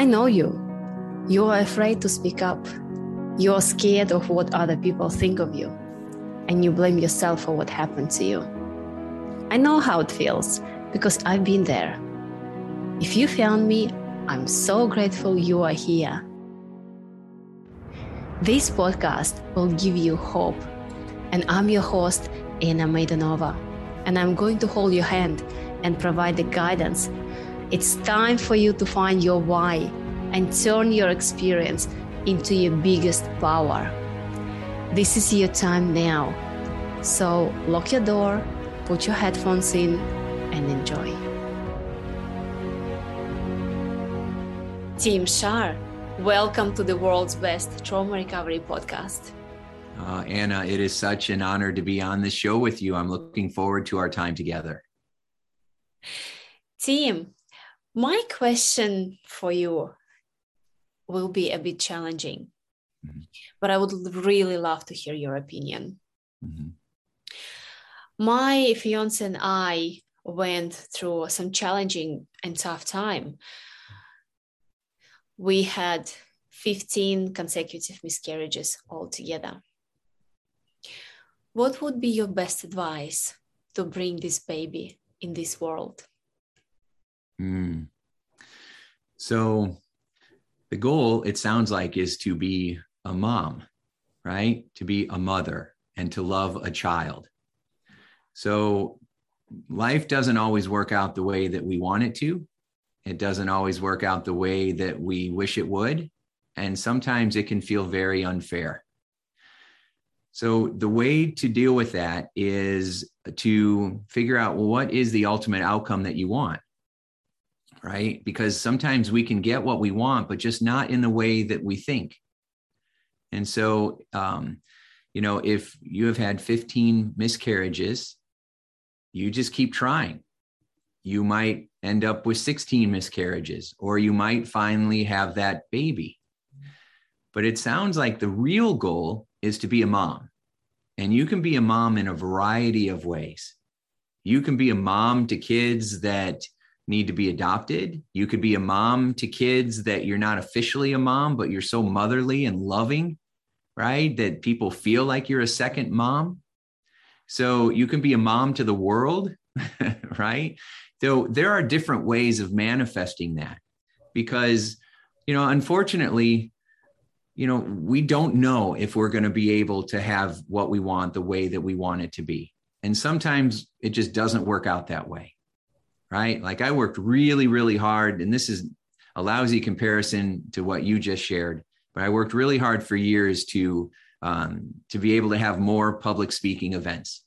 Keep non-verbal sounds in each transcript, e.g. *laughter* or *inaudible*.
I know you. You are afraid to speak up. You are scared of what other people think of you. And you blame yourself for what happened to you. I know how it feels because I've been there. If you found me, I'm so grateful you are here. This podcast will give you hope. And I'm your host, Anna Maidanova. And I'm going to hold your hand and provide the guidance. It's time for you to find your why and turn your experience into your biggest power. This is your time now. So lock your door, put your headphones in, and enjoy. Tim Shurr, welcome to the world's best trauma recovery podcast. Uh, Anna, it is such an honor to be on the show with you. I'm looking forward to our time together. Tim, my question for you will be a bit challenging, mm-hmm. but I would really love to hear your opinion. Mm-hmm. My fiance and I went through some challenging and tough time. We had 15 consecutive miscarriages altogether. What would be your best advice to bring this baby in this world? Mm. So, the goal, it sounds like, is to be a mom, right? To be a mother and to love a child. So, life doesn't always work out the way that we want it to. It doesn't always work out the way that we wish it would. And sometimes it can feel very unfair. So, the way to deal with that is to figure out well, what is the ultimate outcome that you want? Right? Because sometimes we can get what we want, but just not in the way that we think. And so, um, you know, if you have had 15 miscarriages, you just keep trying. You might end up with 16 miscarriages, or you might finally have that baby. But it sounds like the real goal is to be a mom. And you can be a mom in a variety of ways. You can be a mom to kids that need to be adopted. You could be a mom to kids that you're not officially a mom, but you're so motherly and loving, right? That people feel like you're a second mom. So you can be a mom to the world, *laughs* right? So there are different ways of manifesting that because, you know, unfortunately, you know, we don't know if we're going to be able to have what we want the way that we want it to be. And sometimes it just doesn't work out that way right? Like I worked really, really hard, and this is a lousy comparison to what you just shared, but I worked really hard for years to um, to be able to have more public speaking events.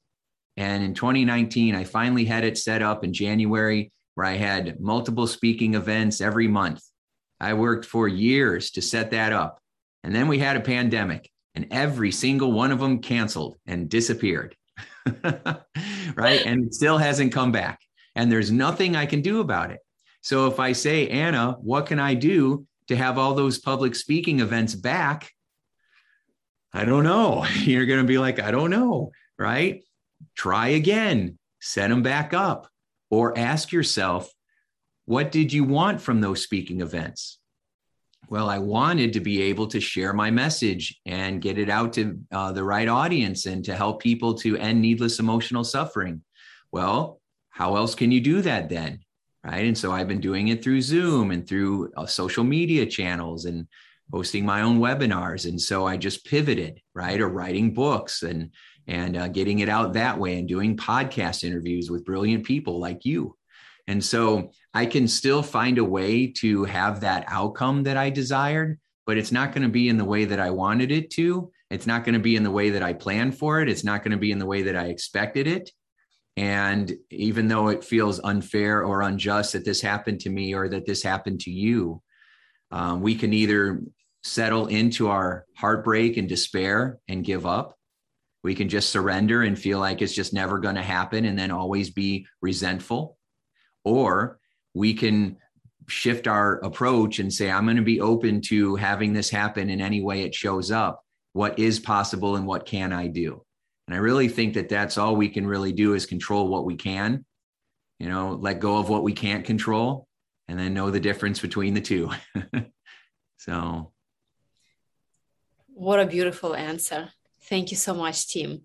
And in 2019, I finally had it set up in January where I had multiple speaking events every month. I worked for years to set that up. And then we had a pandemic, and every single one of them canceled and disappeared. *laughs* right. And it still hasn't come back and there's nothing I can do about it. So if I say, Anna, what can I do to have all those public speaking events back? I don't know. *laughs* You're going to be like, I don't know, right? Try again, set them back up, or ask yourself, what did you want from those speaking events? Well, I wanted to be able to share my message and get it out to uh, the right audience and to help people to end needless emotional suffering. Well, how else can you do that then? Right. And so I've been doing it through Zoom and through uh, social media channels and hosting my own webinars. And so I just pivoted, right, or writing books and and uh, getting it out that way and doing podcast interviews with brilliant people like you. And so I can still find a way to have that outcome that I desired, but it's not going to be in the way that I wanted it to. It's not going to be in the way that I planned for it. It's not going to be in the way that I expected it. And even though it feels unfair or unjust that this happened to me or that this happened to you, um, we can either settle into our heartbreak and despair and give up. We can just surrender and feel like it's just never going to happen and then always be resentful. Or we can shift our approach and say, I'm going to be open to having this happen in any way it shows up. What is possible and what can I do? And I really think that that's all we can really do is control what we can, you know, let go of what we can't control and then know the difference between the two. *laughs* so, what a beautiful answer. Thank you so much, Tim.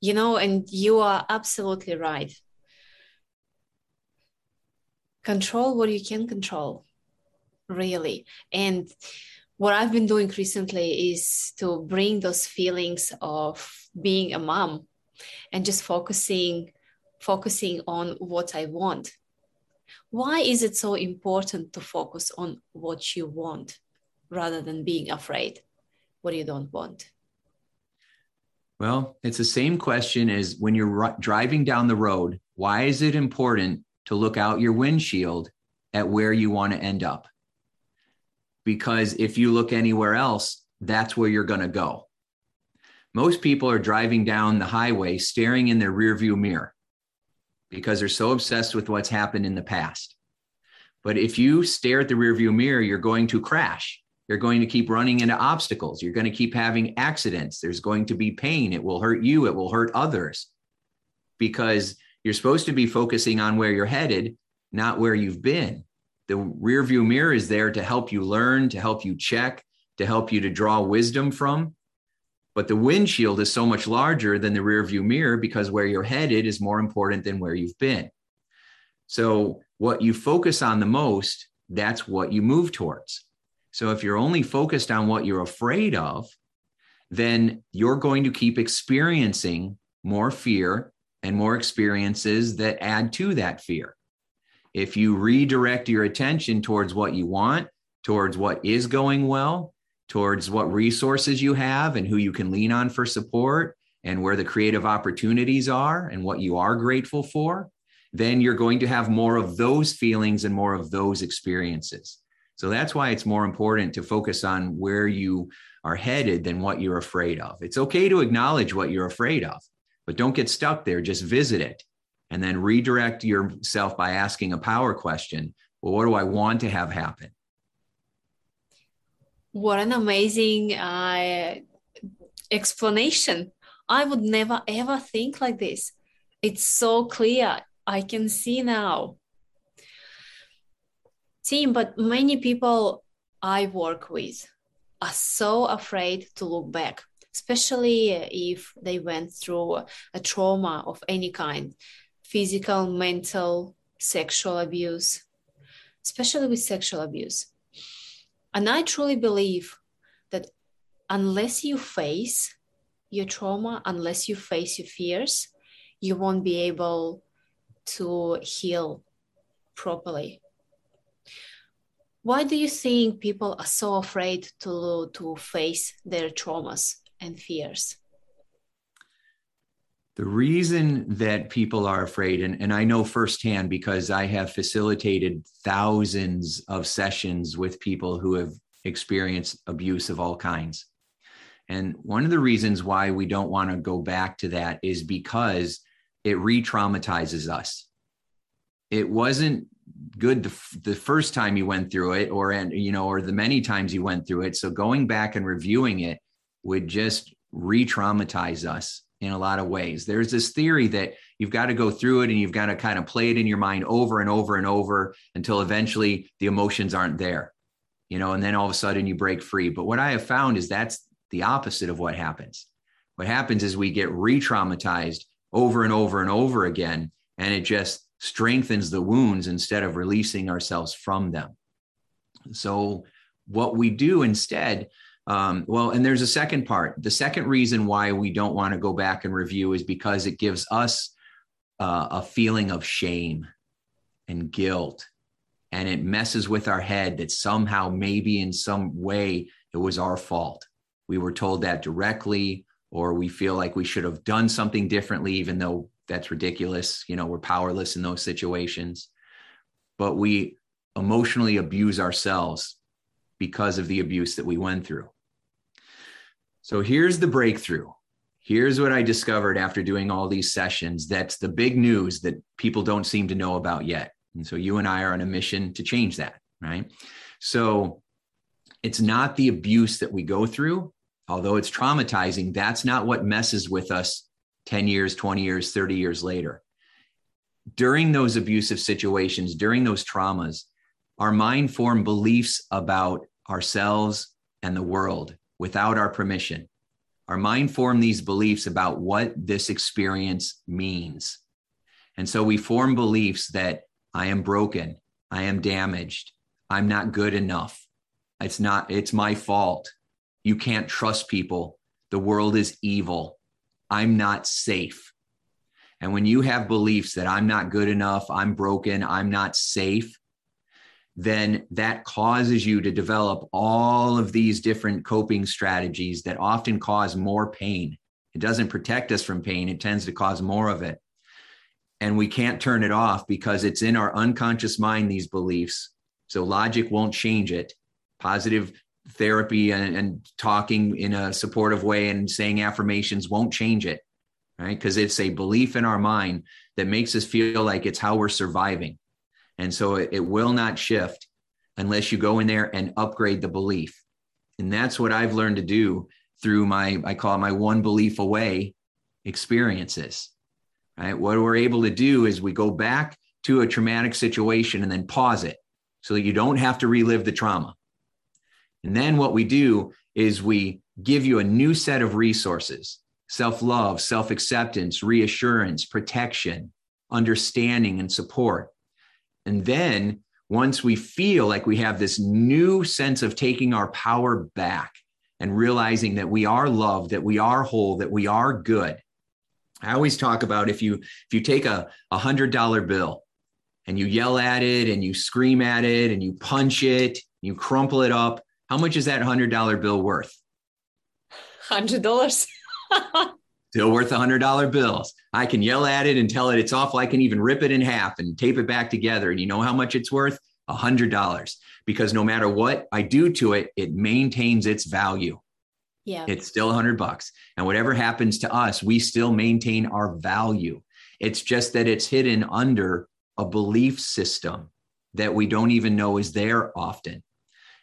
You know, and you are absolutely right. Control what you can control, really. And what I've been doing recently is to bring those feelings of being a mom and just focusing focusing on what I want. Why is it so important to focus on what you want rather than being afraid what you don't want? Well, it's the same question as when you're driving down the road. Why is it important to look out your windshield at where you want to end up? Because if you look anywhere else, that's where you're going to go. Most people are driving down the highway staring in their rearview mirror because they're so obsessed with what's happened in the past. But if you stare at the rearview mirror, you're going to crash. You're going to keep running into obstacles. You're going to keep having accidents. There's going to be pain. It will hurt you. It will hurt others because you're supposed to be focusing on where you're headed, not where you've been. The rearview mirror is there to help you learn, to help you check, to help you to draw wisdom from. But the windshield is so much larger than the rear view mirror because where you're headed is more important than where you've been. So, what you focus on the most, that's what you move towards. So, if you're only focused on what you're afraid of, then you're going to keep experiencing more fear and more experiences that add to that fear. If you redirect your attention towards what you want, towards what is going well, towards what resources you have and who you can lean on for support and where the creative opportunities are and what you are grateful for, then you're going to have more of those feelings and more of those experiences. So that's why it's more important to focus on where you are headed than what you're afraid of. It's okay to acknowledge what you're afraid of, but don't get stuck there. Just visit it and then redirect yourself by asking a power question. Well, what do I want to have happen? what an amazing uh, explanation. I would never ever think like this. It's so clear. I can see now. Team, but many people I work with are so afraid to look back, especially if they went through a trauma of any kind physical, mental, sexual abuse, especially with sexual abuse and I truly believe that unless you face your trauma, unless you face your fears, you won't be able to heal properly. Why do you think people are so afraid to, to face their traumas and fears? The reason that people are afraid, and, and I know firsthand because I have facilitated thousands of sessions with people who have experienced abuse of all kinds. And one of the reasons why we don't want to go back to that is because it re traumatizes us. It wasn't good the, the first time you went through it or and you know or the many times you went through it so going back and reviewing it would just re-traumatize us in a lot of ways. There's this theory that you've got to go through it and you've got to kind of play it in your mind over and over and over until eventually the emotions aren't there, you know, and then all of a sudden you break free. But what I have found is that's the opposite of what happens. What happens is we get re traumatized over and over and over again, and it just strengthens the wounds instead of releasing ourselves from them. So, what we do instead um, well, and there's a second part. The second reason why we don't want to go back and review is because it gives us uh, a feeling of shame and guilt. And it messes with our head that somehow, maybe in some way, it was our fault. We were told that directly, or we feel like we should have done something differently, even though that's ridiculous. You know, we're powerless in those situations. But we emotionally abuse ourselves because of the abuse that we went through. So here's the breakthrough. Here's what I discovered after doing all these sessions. That's the big news that people don't seem to know about yet. And so you and I are on a mission to change that, right? So it's not the abuse that we go through, although it's traumatizing. That's not what messes with us 10 years, 20 years, 30 years later. During those abusive situations, during those traumas, our mind form beliefs about ourselves and the world without our permission. Our mind form these beliefs about what this experience means. And so we form beliefs that I am broken, I am damaged, I'm not good enough. It's not, it's my fault. You can't trust people. The world is evil. I'm not safe. And when you have beliefs that I'm not good enough, I'm broken, I'm not safe, then that causes you to develop all of these different coping strategies that often cause more pain. It doesn't protect us from pain, it tends to cause more of it. And we can't turn it off because it's in our unconscious mind, these beliefs. So logic won't change it. Positive therapy and, and talking in a supportive way and saying affirmations won't change it, right? Because it's a belief in our mind that makes us feel like it's how we're surviving. And so it, it will not shift unless you go in there and upgrade the belief. And that's what I've learned to do through my, I call it my one belief away experiences. Right. What we're able to do is we go back to a traumatic situation and then pause it so that you don't have to relive the trauma. And then what we do is we give you a new set of resources self love, self acceptance, reassurance, protection, understanding, and support and then once we feel like we have this new sense of taking our power back and realizing that we are loved, that we are whole, that we are good. I always talk about if you if you take a, a hundred dollar bill and you yell at it and you scream at it and you punch it, you crumple it up, how much is that hundred dollar bill worth? Hundred dollars. *laughs* still worth a hundred dollar bills. I can yell at it and tell it it's awful. I can even rip it in half and tape it back together. And you know how much it's worth? A hundred dollars. Because no matter what I do to it, it maintains its value. Yeah. It's still a hundred bucks. And whatever happens to us, we still maintain our value. It's just that it's hidden under a belief system that we don't even know is there often.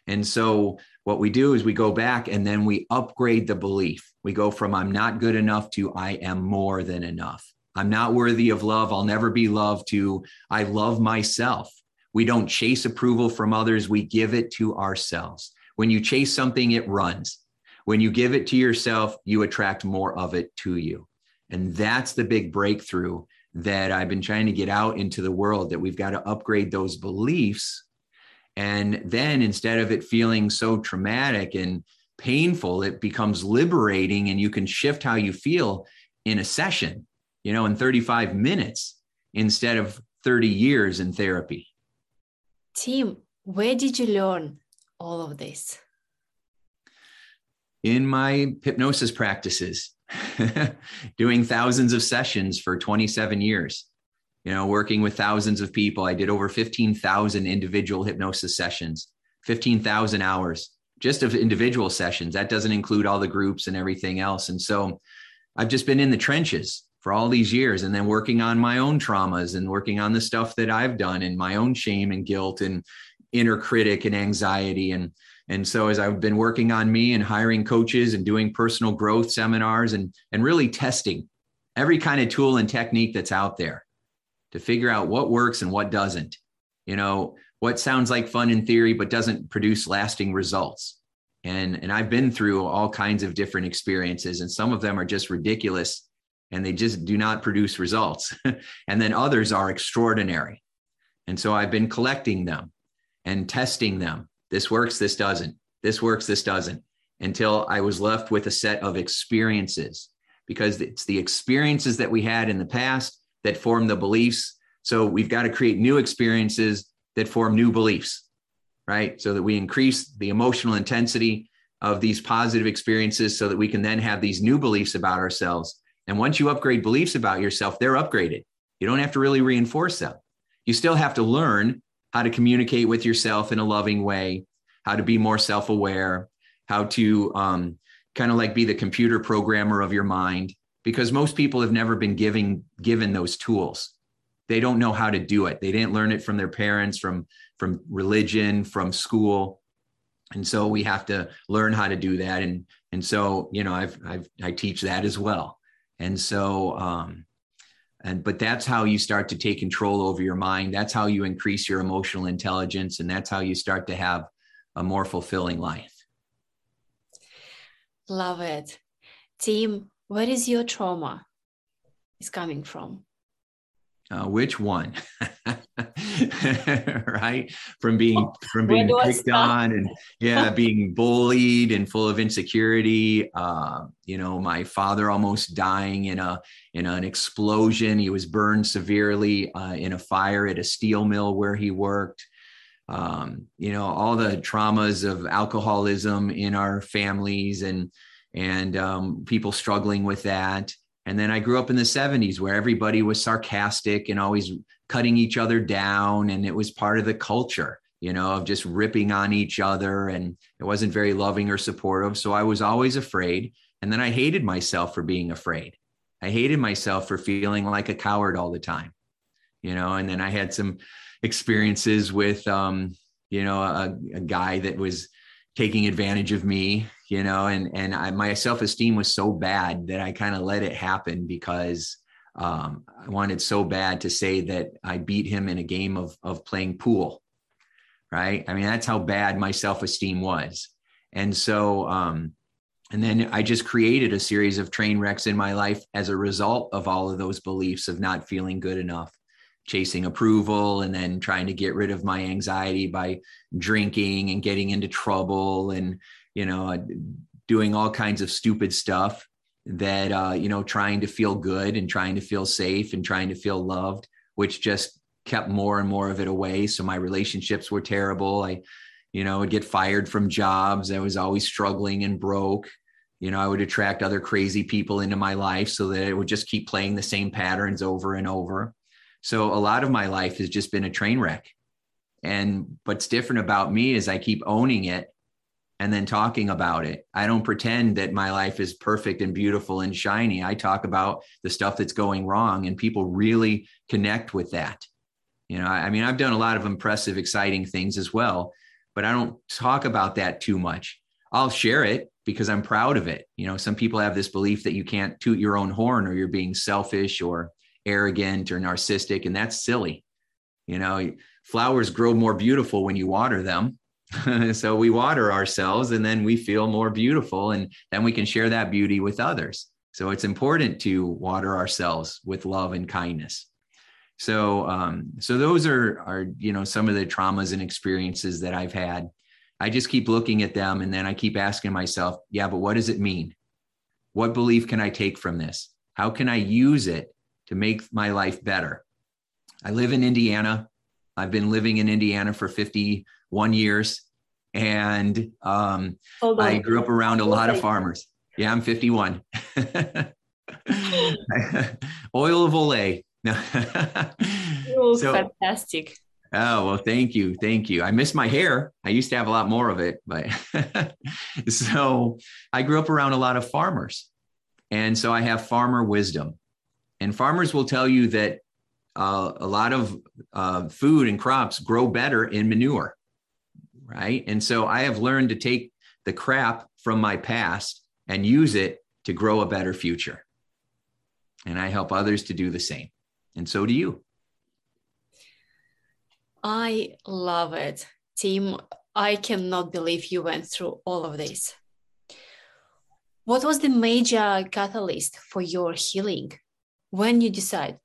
And so what we do is we go back and then we upgrade the belief. We go from I'm not good enough to I am more than enough. I'm not worthy of love. I'll never be loved to I love myself. We don't chase approval from others, we give it to ourselves. When you chase something, it runs. When you give it to yourself, you attract more of it to you. And that's the big breakthrough that I've been trying to get out into the world that we've got to upgrade those beliefs and then instead of it feeling so traumatic and painful, it becomes liberating and you can shift how you feel in a session, you know, in 35 minutes instead of 30 years in therapy. Tim, where did you learn all of this? In my hypnosis practices, *laughs* doing thousands of sessions for 27 years you know, working with thousands of people. I did over 15,000 individual hypnosis sessions, 15,000 hours just of individual sessions. That doesn't include all the groups and everything else. And so I've just been in the trenches for all these years and then working on my own traumas and working on the stuff that I've done and my own shame and guilt and inner critic and anxiety and and so as I've been working on me and hiring coaches and doing personal growth seminars and and really testing every kind of tool and technique that's out there to figure out what works and what doesn't. You know, what sounds like fun in theory, but doesn't produce lasting results. And, and I've been through all kinds of different experiences, and some of them are just ridiculous and they just do not produce results. *laughs* and then others are extraordinary. And so I've been collecting them and testing them. This works, this doesn't. This works, this doesn't. Until I was left with a set of experiences because it's the experiences that we had in the past that form the beliefs. So we've got to create new experiences that form new beliefs, right? So that we increase the emotional intensity of these positive experiences so that we can then have these new beliefs about ourselves. And once you upgrade beliefs about yourself, they're upgraded. You don't have to really reinforce them. You still have to learn how to communicate with yourself in a loving way, how to be more self aware, how to um, kind of like be the computer programmer of your mind, because most people have never been giving given those tools. They don't know how to do it. They didn't learn it from their parents from from religion from school. And so we have to learn how to do that. And and so you know i've, I've i teach that as well. And so um and but that's how you start to take control over your mind. That's how you increase your emotional intelligence. And that's how you start to have a more fulfilling life. Love it. Tim where is your trauma is coming from? Uh, which one? *laughs* Right? From being from being picked on and yeah *laughs* being bullied and full of insecurity uh, you know my father almost dying in a in an explosion. He was burned severely uh, in a fire at a steel mill where he worked. Um, you know all the traumas of alcoholism in our families and and um, people struggling with that and then I grew up in the 70s where everybody was sarcastic and always cutting each other down. And it was part of the culture, you know, of just ripping on each other. And it wasn't very loving or supportive. So I was always afraid. And then I hated myself for being afraid. I hated myself for feeling like a coward all the time, you know. And then I had some experiences with, um, you know, a, a guy that was taking advantage of me you know, and and I, my self esteem was so bad that I kind of let it happen because um, I wanted so bad to say that I beat him in a game of of playing pool, right? I mean, that's how bad my self esteem was, and so. Um, and then I just created a series of train wrecks in my life as a result of all of those beliefs of not feeling good enough, chasing approval, and then trying to get rid of my anxiety by drinking and getting into trouble and you know, uh, doing all kinds of stupid stuff that, uh, you know, trying to feel good and trying to feel safe and trying to feel loved, which just kept more and more of it away. So my relationships were terrible. I, you know, would get fired from jobs. I was always struggling and broke. You know, I would attract other crazy people into my life so that it would just keep playing the same patterns over and over. So a lot of my life has just been a train wreck. And what's different about me is I keep owning it and then talking about it. I don't pretend that my life is perfect and beautiful and shiny. I talk about the stuff that's going wrong, and people really connect with that. You know, I, mean, I've done a lot of impressive, exciting things as well, but I don't talk about that too much. I'll share it because I'm proud of it. You know, some people have this belief that you can't toot your own horn or you're being selfish or arrogant or narcissistic, and that's silly. You know, flowers grow more beautiful when you water them *laughs* so we water ourselves and then we feel more beautiful and then we can share that beauty with others. So it's important to water ourselves with love and kindness. So um, so those are are you know some of the traumas and experiences that I've had. I just keep looking at them and then I keep asking myself, yeah, but what does it mean? What belief can I take from this? How can I use it to make my life better? I live in Indiana. I've been living in Indiana for 51 years. And um, I grew up around a lot of farmers. Yeah, I'm 51. *laughs* Oil of Olay. oh, *laughs* so, fantastic. Oh, well, thank you. Thank you. I miss my hair. I used to have a lot more of it, but *laughs* so I grew up around a lot of farmers. And so I have farmer wisdom. And farmers will tell you that uh, a lot of uh, food and crops grow better in manure, right? And so I have learned to take the crap from my past and use it to grow a better future. And I help others to do the same. And so do you. I love it. Tim, I cannot believe you went through all of this. What was the major catalyst for your healing? When you decide,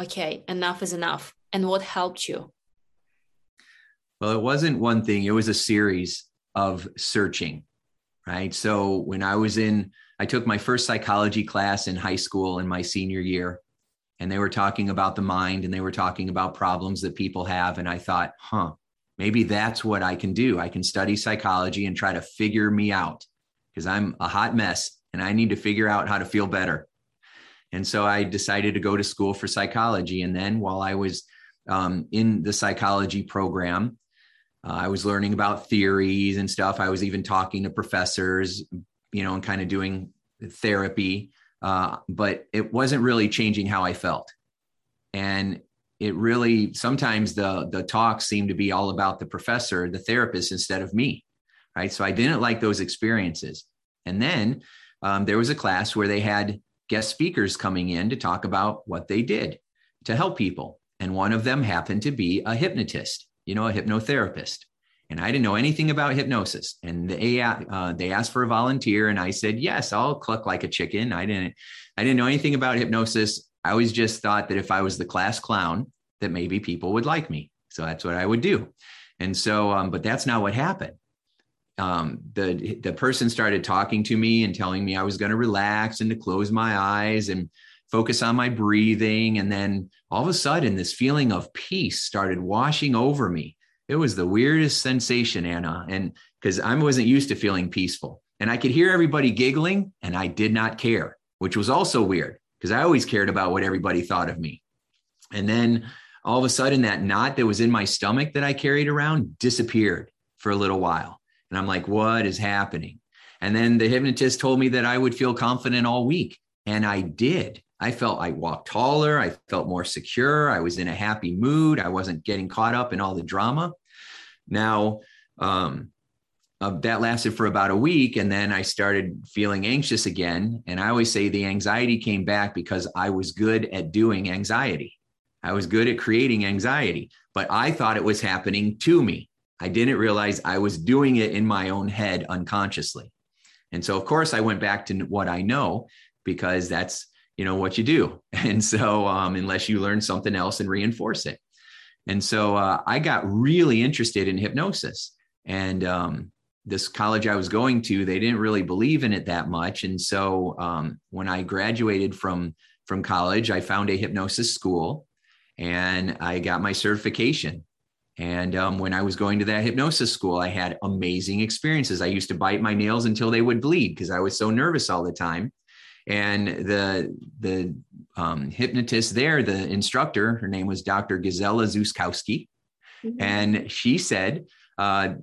okay, enough is enough, and what helped you? Well, it wasn't one thing, it was a series of searching, right? So when I was in, I took my first psychology class in high school in my senior year, and they were talking about the mind and they were talking about problems that people have. And I thought, huh, maybe that's what I can do. I can study psychology and try to figure me out because I'm a hot mess and I need to figure out how to feel better. And so I decided to go to school for psychology. And then while I was um, in the psychology program, uh, I was learning about theories and stuff. I was even talking to professors, you know, and kind of doing therapy. Uh, but it wasn't really changing how I felt. And it really sometimes the the talks seemed to be all about the professor, the therapist, instead of me. Right. So I didn't like those experiences. And then um, there was a class where they had guest speakers coming in to talk about what they did. to help people. And one of them happened to be a hypnotist, you know, a hypnotherapist. And I didn't know anything about hypnosis. And they uh, they asked for a volunteer, and I said yes, I'll cluck like a chicken. I didn't I didn't know anything about hypnosis. I always just thought that if I was the class clown, that maybe people would like me. So that's what I would do. And so, um, but that's not what happened. Um, the the person started talking to me and telling me I was going to relax and to close my eyes and focus on my breathing. And then all of a sudden, this feeling of peace started washing over me. It was the weirdest sensation, Anna, and because I wasn't used to feeling peaceful, and I could hear everybody giggling, and I did not care, which was also weird because I always cared about what everybody thought of me. And then all of a sudden that knot that was in my stomach that I carried around disappeared for a little while. And I'm like, what is happening? And then the hypnotist told me that I would feel confident all week. And I did. I felt I walked taller. I felt more secure. I was in a happy mood. I wasn't getting caught up in all the drama. Now, um, uh, that lasted for about a week. And then I started feeling anxious again. And I always say the anxiety came back because I was good at doing anxiety. I was good at creating anxiety, but I thought it was happening to me. I didn't realize I was doing it in my own head unconsciously. And so, of course, I went back to what I know because that's you know what you do. *laughs* And so, um, unless you learn something else and reinforce it. And so, uh, I got really interested in hypnosis. And um, this college I was going to, they didn't really believe in it that much. And so, um, when I graduated from from college, I found a hypnosis school and I got my certification. And um, when I was going to that hypnosis school, I had amazing experiences. I used to bite my nails until they would bleed because I was so nervous all the time. And the the um, hypnotist there, the instructor, her name was Dr. Gazella Zuskowski, mm-hmm. and she said, uh,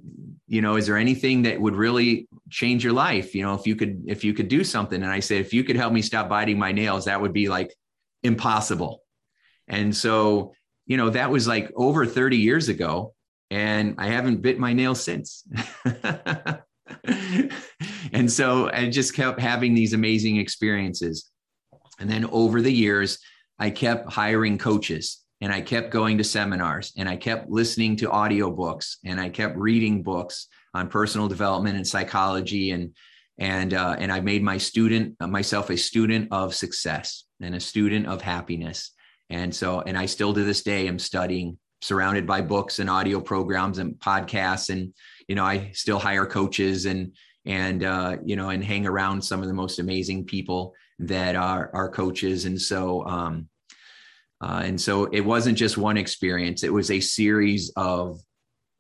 "You know, is there anything that would really change your life? You know, if you could if you could do something?" And I said, "If you could help me stop biting my nails, that would be like impossible." And so, you know, that was like over 30 years ago. And I haven't bit my nails since. *laughs* and so I just kept having these amazing experiences. And then over the years, I kept hiring coaches and I kept going to seminars and I kept listening to audiobooks and I kept reading books on personal development and psychology and and uh, and I made my student myself a student of success and a student of happiness and so, and I still to this day am studying, surrounded by books and audio programs and podcasts. And, you know, I still hire coaches and, and, uh, you know, and hang around some of the most amazing people that are, are coaches. And so, um, uh, and so it wasn't just one experience, it was a series of,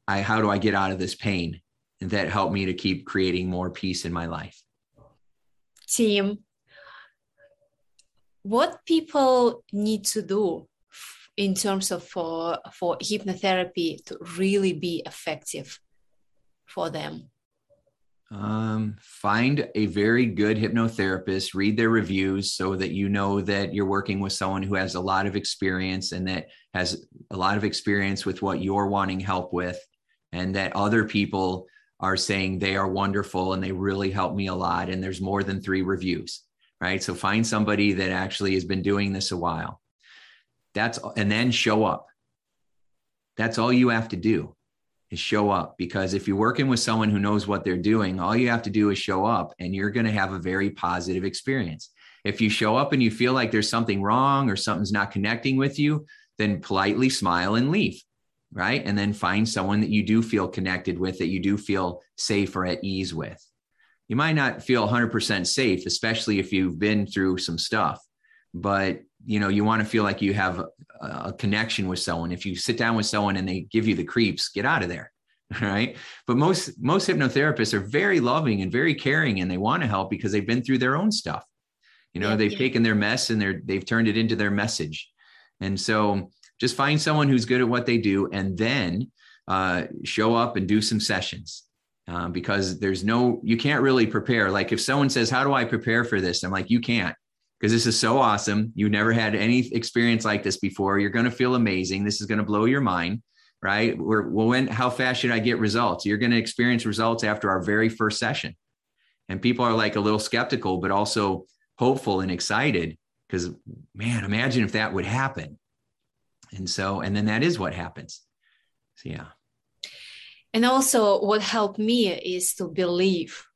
I, how do I get out of this pain? And that helped me to keep creating more peace in my life. Team, what people need to do in terms of for for hypnotherapy to really be effective for them? Um, find a very good hypnotherapist read their reviews so that you know that you're working with someone who has a lot of experience and that has a lot of experience with what you're wanting help with and that other people are saying they are wonderful and they really help me a lot and there's more than three reviews right? So find somebody that actually has been doing this a while. That's and then show up. That's all you have to do is show up because if you're working with someone who knows what they're doing, all you have to do is show up and you're going to have a very positive experience. If you show up and you feel like there's something wrong or something's not connecting with you, then politely smile and leave, right? And then find someone that you do feel connected with, that you do feel safe or at ease with you might not feel 100% safe especially if you've been through some stuff but you know you want to feel like you have a, a, connection with someone. If you sit down with someone and they give you the creeps get out of there *laughs* right? But most most hypnotherapists are very loving and very caring and they want to help because they've been through their own stuff. You know yeah, they've yeah. taken their mess and they're they've turned it into their message. And so just find someone who's good at what they do and then uh, show up and do some sessions um, because there's no, you can't really prepare. Like if someone says, How do I prepare for this? I'm like, You can't because this is so awesome. You never had any experience like this before. You're going to feel amazing. This is going to blow your mind, right? We're, well, when, how fast should I get results? You're going to experience results after our very first session. And people are like a little skeptical, but also hopeful and excited because, man, imagine if that would happen. And so, and then that is what happens. So, yeah. And also, what helped me is to believe,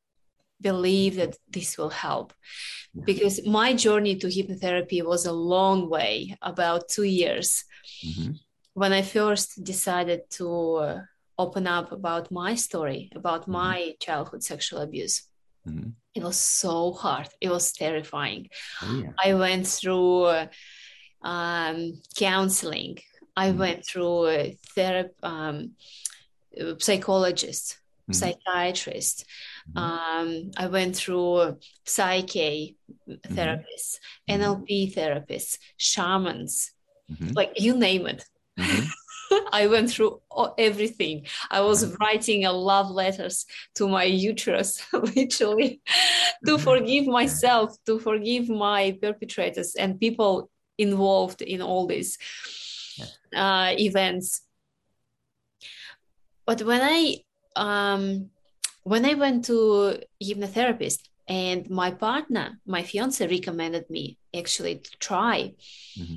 believe that this will help. Because my journey to hypnotherapy was a long way, about two years. Mm-hmm. When I first decided to uh, open up about my story, about mm-hmm. my childhood sexual abuse, mm-hmm. it was so hard. It was terrifying. Oh, yeah. I went through uh, um, counseling. I mm-hmm. went through uh, therapy. Um, psychologists, mm-hmm. psychiatrists. Mm-hmm. Um, I went through psyche therapists, mm-hmm. NLP therapists, shamans, mm-hmm. like you name it. Mm-hmm. *laughs* I went through everything. I was mm-hmm. writing a love letters to my uterus, *laughs* literally, to forgive myself, to forgive my perpetrators and people involved in all these uh, events but when I um, when I went to hypnotherapist and my partner, my fiance recommended me actually to try mm-hmm.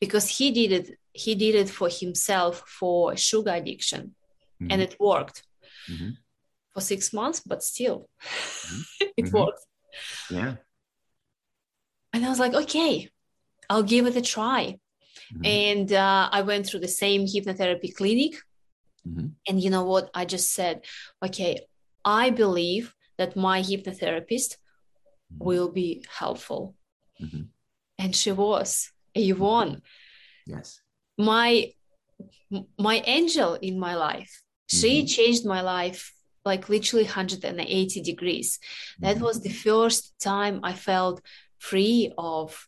because he did it he did it for himself for sugar addiction mm-hmm. and it worked mm-hmm. for six months but still mm-hmm. *laughs* it mm-hmm. worked yeah and i was like okay i'll give it a try mm-hmm. and uh, i went through the same hypnotherapy clinic Mm-hmm. And you know what? I just said, okay, I believe that my hypnotherapist mm-hmm. will be helpful. Mm-hmm. And she was a one. Yes. My my angel in my life. She mm-hmm. changed my life like literally 180 degrees. That mm-hmm. was the first time I felt free of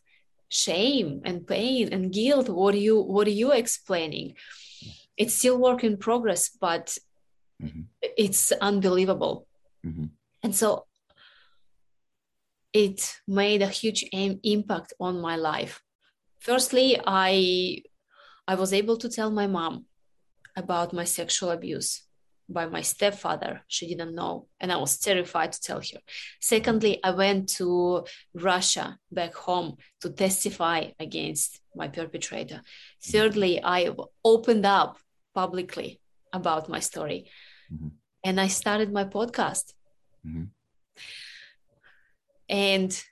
shame and pain and guilt. What are you what are you explaining? It's still work in progress but mm-hmm. it's unbelievable. Mm-hmm. and so it made a huge impact on my life. Firstly i i was able to tell my mom about my sexual abuse by my stepfather. She didn't know and i was terrified to tell her. Secondly i went to russia back home to testify against my perpetrator. Thirdly i opened up publicly about my story. Mm-hmm. And I started my podcast. Mm-hmm. And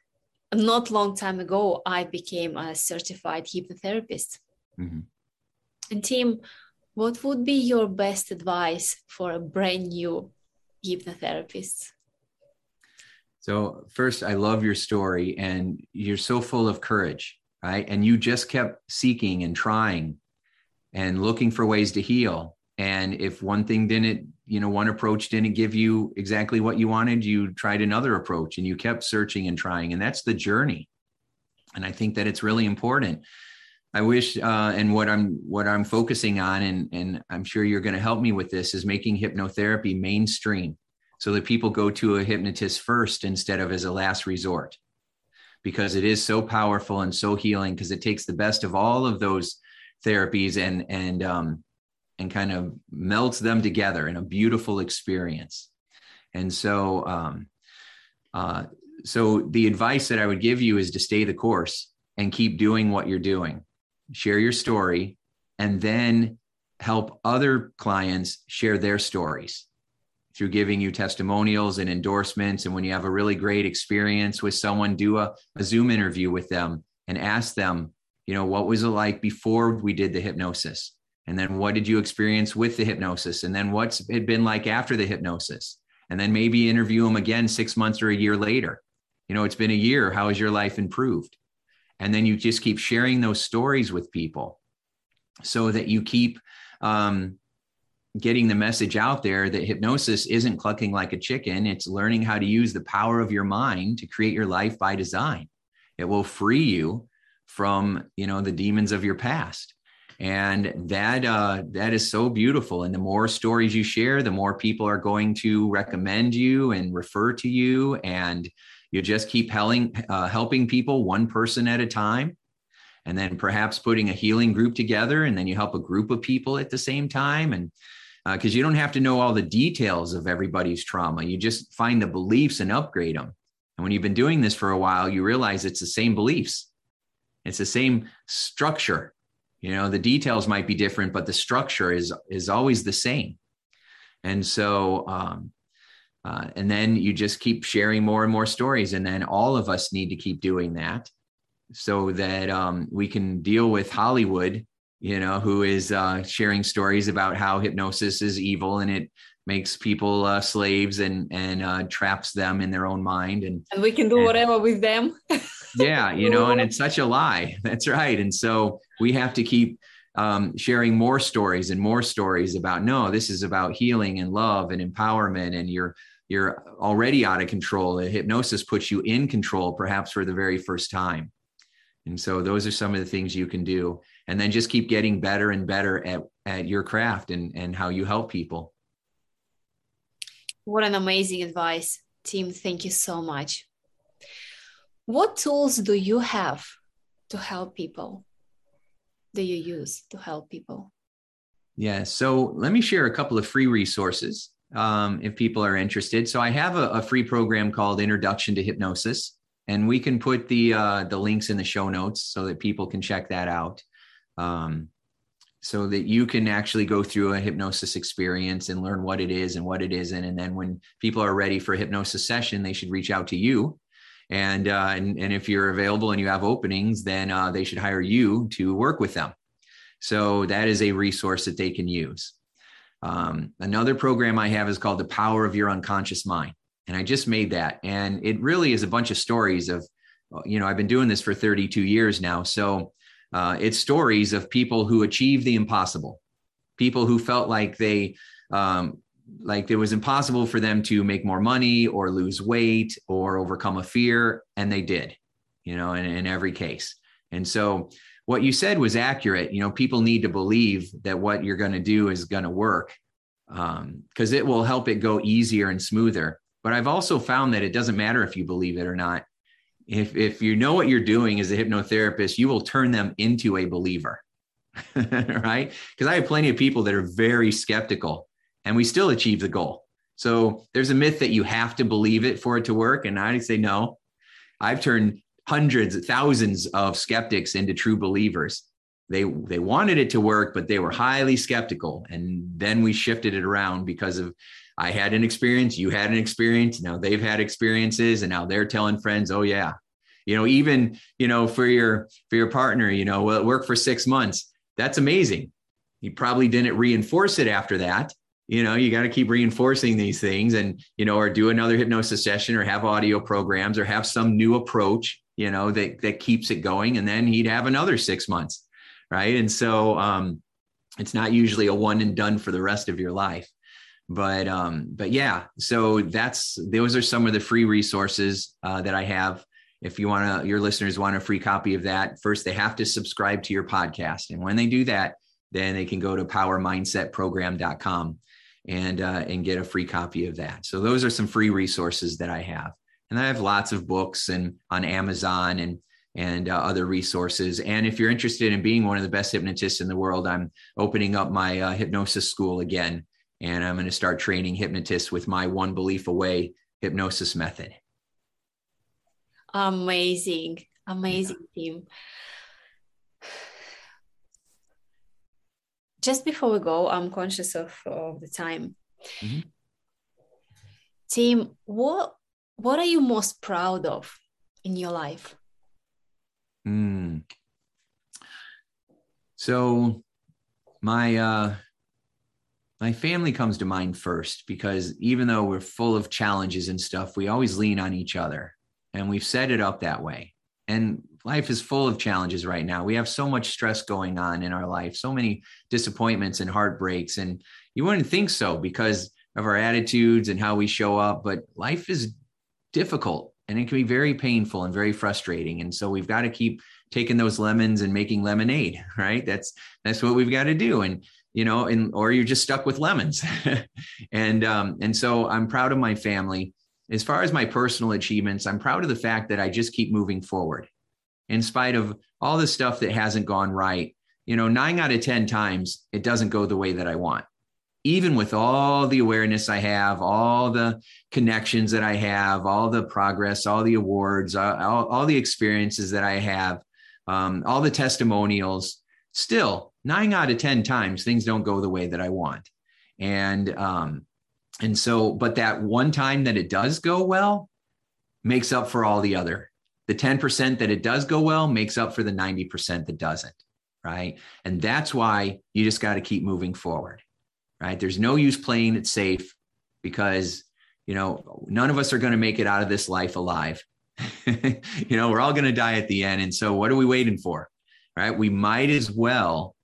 not long time ago, I became a certified hypnotherapist. Mm-hmm. And Tim, what would be your best advice for a brand new hypnotherapist? So, first, I love your story, and you're so full of courage, right? And you just kept seeking and trying and looking for ways to heal. And if one thing didn't, you know, one approach didn't give you exactly what you wanted, you tried another approach and you kept searching and trying. And that's the journey. And I think that it's really important. I wish, uh, and what I'm what I'm focusing on, and and I'm sure you're going to help me with this, is making hypnotherapy mainstream, so that people go to a hypnotist first instead of as a last resort, because it is so powerful and so healing. Because it takes the best of all of those therapies and and um, and kind of melts them together in a beautiful experience. And so, um, uh, so the advice that I would give you is to stay the course and keep doing what you're doing. Share your story, and then help other clients share their stories through giving you testimonials and endorsements. And when you have a really great experience with someone, do a, a Zoom interview with them and ask them you know what was it like before we did the hypnosis? And then what did you experience with the hypnosis? And then what's it been like after the hypnosis? And then maybe interview them again six months or a year later. You know it's been a year. How has your life improved? And then you just keep sharing those stories with people so that you keep um, getting the message out there that hypnosis isn't clucking like a chicken. It's learning how to use the power of your mind to create your life by design. It will free you from you know the demons of your past. And that uh, that is so beautiful. And the more stories you share the more people are going to recommend you and refer to you. And you just keep helping uh, helping people one person at a time. And then perhaps putting a healing group together. And then you help a group of people at the same time. And because uh, you don't have to know all the details of everybody's trauma. You just find the beliefs and upgrade them and when you've been doing this for a while you realize it's the same beliefs it's the same structure. You know, the details might be different, but the structure is is always the same. And so, um, uh, and then you just keep sharing more and more stories, and then all of us need to keep doing that, so that um, we can deal with Hollywood. You know, who is uh, sharing stories about how hypnosis is evil and it makes people uh, slaves and and uh, traps them in their own mind and and we can do and, whatever with them *laughs* yeah you know and it's such a lie. *laughs* That's right. And so we have to keep um, sharing more stories and more stories about no this is about healing and love and empowerment and you're you're already out of control. The hypnosis puts you in control perhaps for the very first time. And so those are some of the things you can do. And then just keep getting better and better at at your craft and and how you help people. What an amazing advice, Tim. Thank you so much. What tools do you have to help people? Do you use to help people? Yeah, so let me share a couple of free resources um, if people are interested. So I have a, a, free program called Introduction to Hypnosis, and we can put the uh, the links in the show notes so that people can check that out. Um, so that you can actually go through a hypnosis experience and learn what it is and what it isn't. And then when people are ready for a hypnosis session, they should reach out to you. And, uh, and, and if you're available and you have openings, then uh, they should hire you to work with them. So that is a resource that they can use. Um, another program I have is called The Power of Your Unconscious Mind. And I just made that. And it really is a bunch of stories of, you know, I've been doing this for 32 years now. So uh, it's stories of people who achieved the impossible, people who felt like they um, like it was impossible for them to make more money or lose weight or overcome a fear, and they did. You know, in, in every case. And so, what you said was accurate. You know, people need to believe that what you're going to do is going to work because um, it will help it go easier and smoother. But I've also found that it doesn't matter if you believe it or not if if you know what you're doing as a hypnotherapist, you will turn them into a believer. *laughs* right? Because I have plenty of people that are very skeptical and we still achieve the goal. So there's a myth that you have to believe it for it to work. And I say no. I've turned hundreds, thousands of skeptics into true believers. They they wanted it to work, but they were highly skeptical. And then we shifted it around because of I had an experience, you had an experience, now they've had experiences, and now they're telling friends, oh yeah. You know, even, you know, for your for your partner, you know, well, it worked for six months. That's amazing. You probably didn't reinforce it after that. You know, you got to keep reinforcing these things and, you know, or do another hypnosis session or have audio programs or have some new approach, you know, that that keeps it going. And then he'd have another six months. Right. And so um it's not usually a one and done for the rest of your life but um but yeah so that's those are some of the free resources uh, that i have if you want to your listeners want a free copy of that first they have to subscribe to your podcast and when they do that then they can go to powermindsetprogram.com and uh, and get a free copy of that so those are some free resources that i have and i have lots of books and on amazon and and uh, other resources. And if you're interested in being one of the best hypnotists in the world, I'm opening up my uh, hypnosis school again and I'm going to start training hypnotists with my one belief away hypnosis method. Amazing, amazing yeah. Tim. Just before we go, I'm conscious of, of the time. Mm-hmm. Tim, what what are you most proud of in your life? Mm. So my uh my family comes to mind first because even though we're full of challenges and stuff, we always lean on each other and we've set it up that way. And life is full of challenges right now. We have so much stress going on in our life, so many disappointments and heartbreaks. And you wouldn't think so because of our attitudes and how we show up, but life is difficult and it can be very painful and very frustrating. And so we've got to keep taking those lemons and making lemonade, *laughs* right? That's that's what we've got to do. And you know, and or you're just stuck with lemons. *laughs* and um, and so I'm proud of my family. As far as my personal achievements, I'm proud of the fact that I just keep moving forward, in spite of all the stuff that hasn't gone right. You know, nine out of ten times it doesn't go the way that I want. Even with all the awareness I have, all the connections that I have, all the progress, all the awards, all, all the experiences that I have, um, all the testimonials, still nine out of 10 times things don't go the way that I want. And, um, and so, but that one time that it does go well makes up for all the other. The 10% that it does go well makes up for the 90% that doesn't. Right. And that's why you just got to keep moving forward. Right. There's no use playing it safe because, you know, none of us are going to make it out of this life alive. *laughs* you know, we're all going to die at the end. And so, what are we waiting for? Right? We might as well,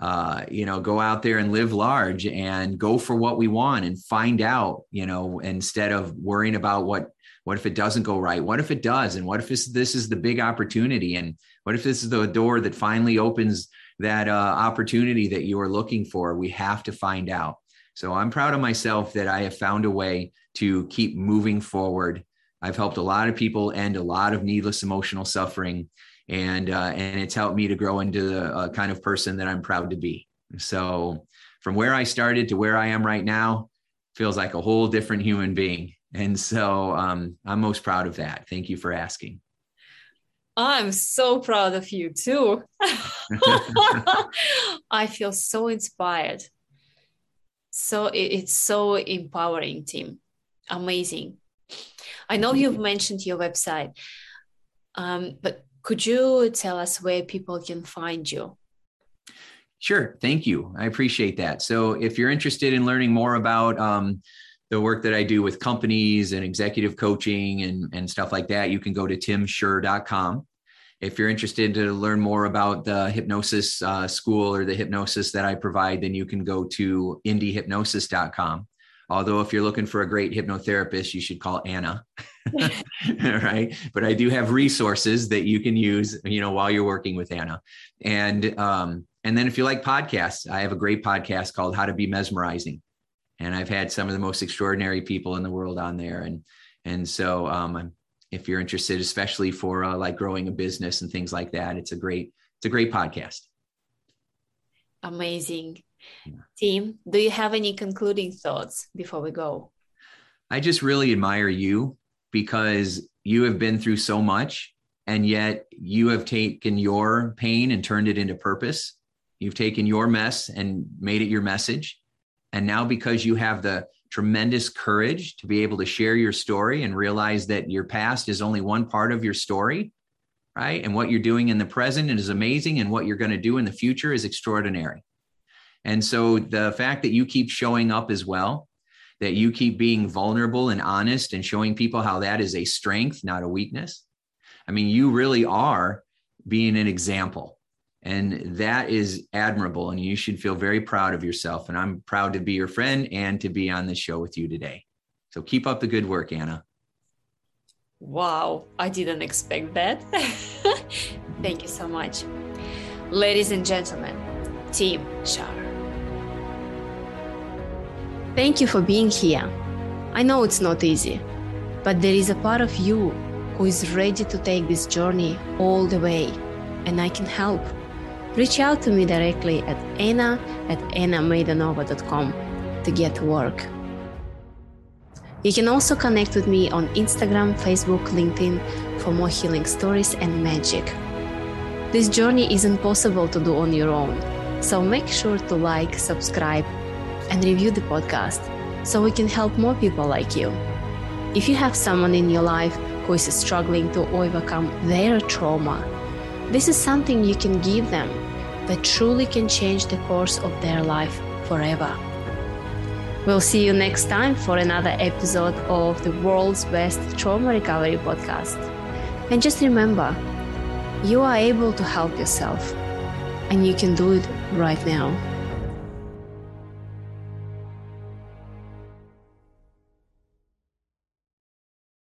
uh, you know, go out there and live large and go for what we want and find out, you know, instead of worrying about what what if it doesn't go right? What if it does? And what if this, this is the big opportunity? And what if this is the door that finally opens that uh, opportunity that you are looking for? We have to find out. So i'm proud of myself that i have found a way to keep moving forward. I've helped a lot of people end a lot of needless emotional suffering, and uh, and it's helped me to grow into the uh, kind of person that I'm proud to be. So from where I started to where I am right now, feels like a whole different human being, and so um, I'm most proud of that. Thank you for asking. I'm so proud of you too. *laughs* I feel so inspired. So it's so empowering, Tim. Amazing. I know you've mentioned your website, um, but could you tell us where people can find you? Sure. Thank you. I appreciate that. So, if you're interested in learning more about um, the work that I do with companies and executive coaching and, and stuff like that, you can go to timshurr.com. If you're interested to learn more about the hypnosis uh, school or the hypnosis that I provide, then you can go to indyhypnosis.com. Although, if you're looking for a great hypnotherapist, you should call Anna. *laughs* *laughs* right. But I do have resources that you can use, you know, while you're working with Anna. And, um, and then if you like podcasts, I have a great podcast called How to Be Mesmerizing. And I've had some of the most extraordinary people in the world on there. And, and so, um, if you're interested, especially for uh, like growing a business and things like that, it's a great, it's a great podcast. Amazing. Tim, do you have any concluding thoughts before we go? I just really admire you because you have been through so much and yet you have taken your pain and turned it into purpose. You've taken your mess and made it your message. And now, because you have the tremendous courage to be able to share your story and realize that your past is only one part of your story, right? And what you're doing in the present is amazing, and what you're going to do in the future is extraordinary. And so the fact that you keep showing up as well, that you keep being vulnerable and honest and showing people how that is a strength, not a weakness. I mean, you really are being an example. And that is admirable. And you should feel very proud of yourself. And I'm proud to be your friend and to be on this show with you today. So keep up the good work, Anna. Wow, I didn't expect that. *laughs* Thank you so much. Ladies and gentlemen, Tim Shurr. Thank you for being here. I know it's not easy, but there is a part of you who is ready to take this journey all the way, and I can help. Reach out to me directly at anna at annamaidanova.com to get to work. You can also connect with me on Instagram, Facebook, LinkedIn for more healing stories and magic. This journey isn't possible to do on your own, so make sure to like, subscribe, and review the podcast so we can help more people like you. If you have someone in your life who is struggling to overcome their trauma, this is something you can give them that truly can change the course of their life forever. We'll see you next time for another episode of the world's best trauma recovery podcast. And just remember, you are able to help yourself, and you can do it right now.